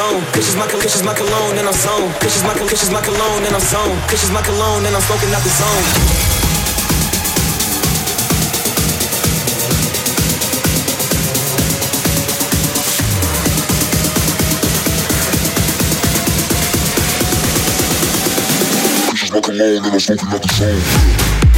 cologne zone. Kisses my kisses my cologne and I'm zone. Kisses my kisses my cologne and I'm zone. Kisses my cologne and I'm smoking out the zone. alone and I'm smoking out the zone.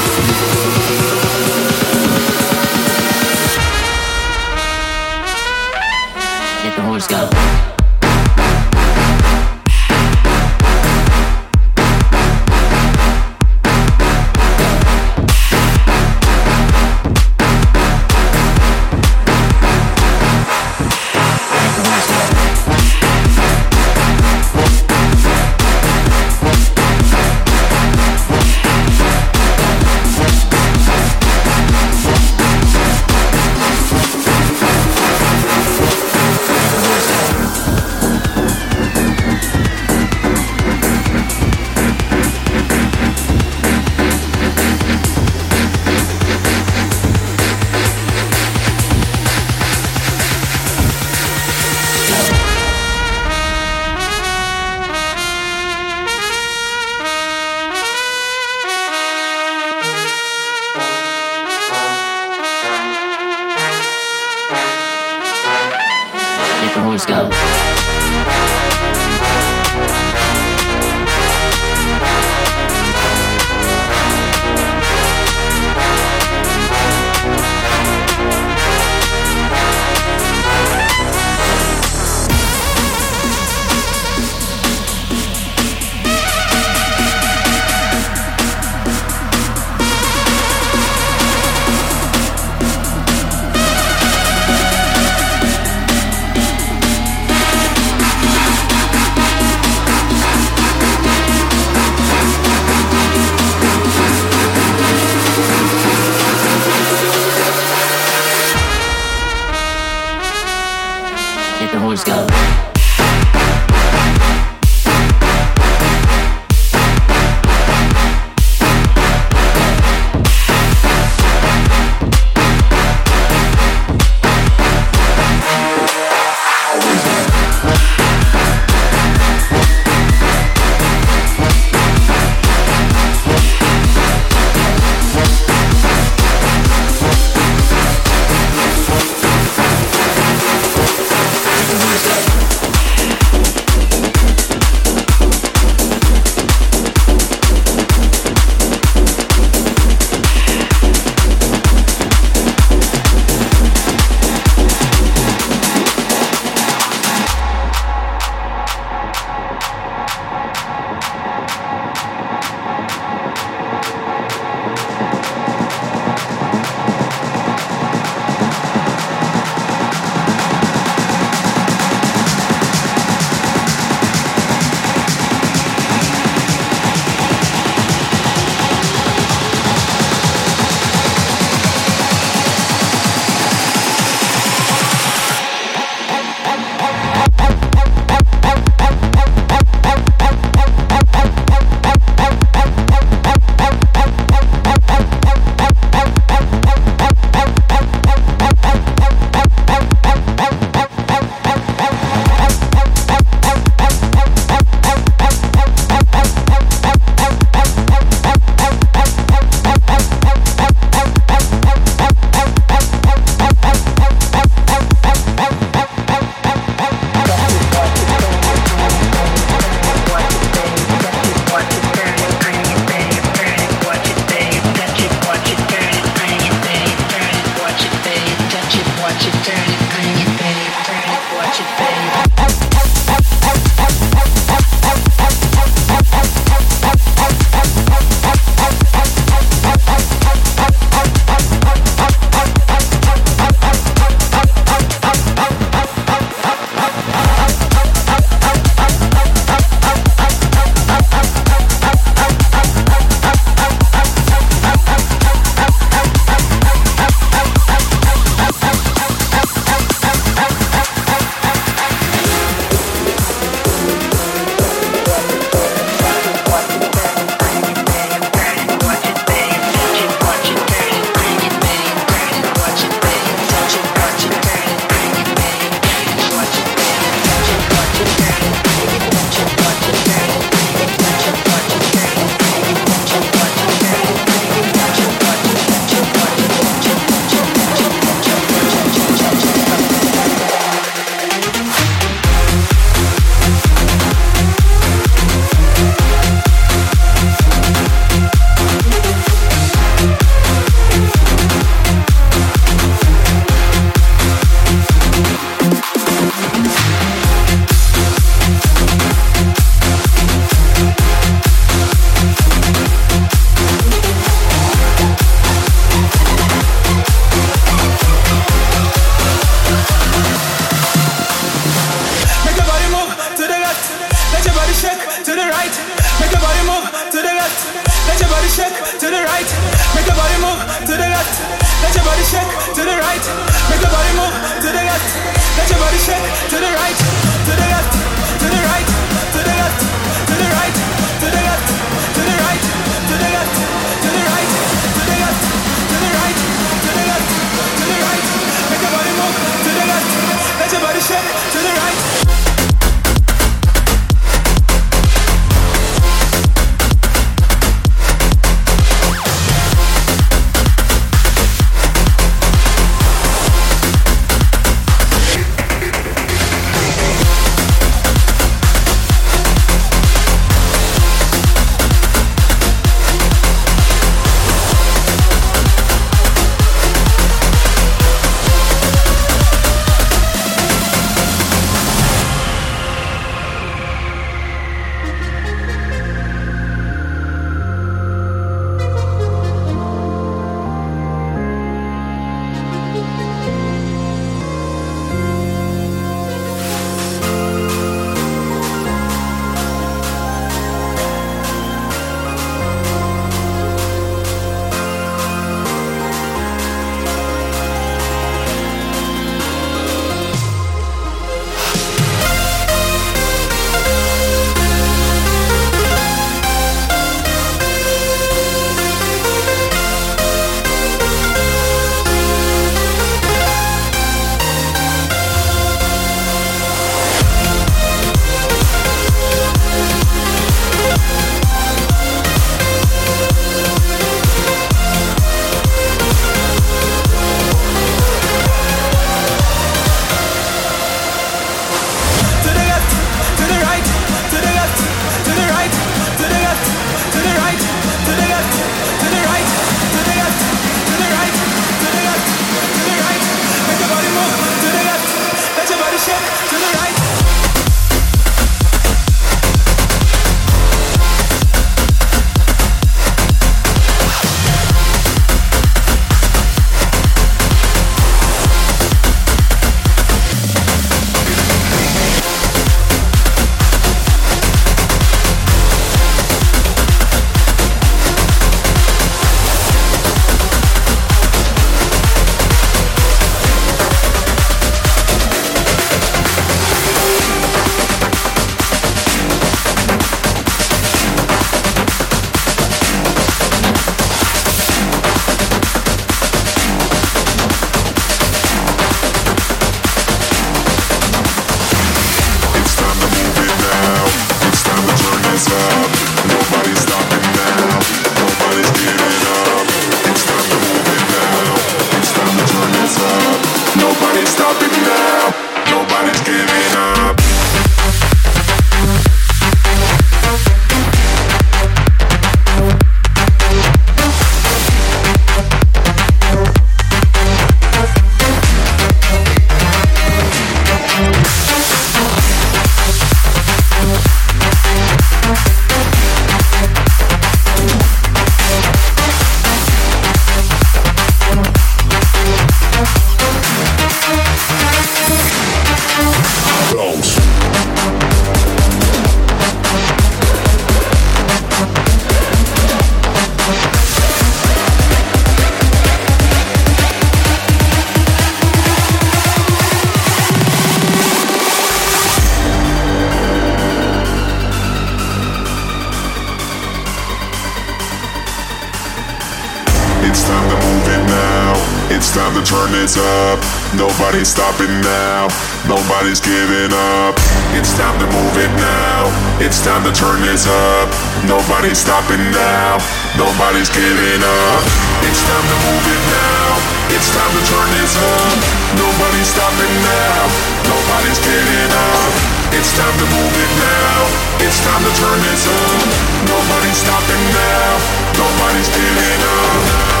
Stopping now. Nobody's giving up. It's time to move it now. It's time to turn this up. Nobody's stopping now. Nobody's giving up. It's time to move it now. It's time to turn this up. Nobody's stopping now. Nobody's giving up. It's time to move it now. It's time to turn this up. Nobody's stopping now. Nobody's giving up.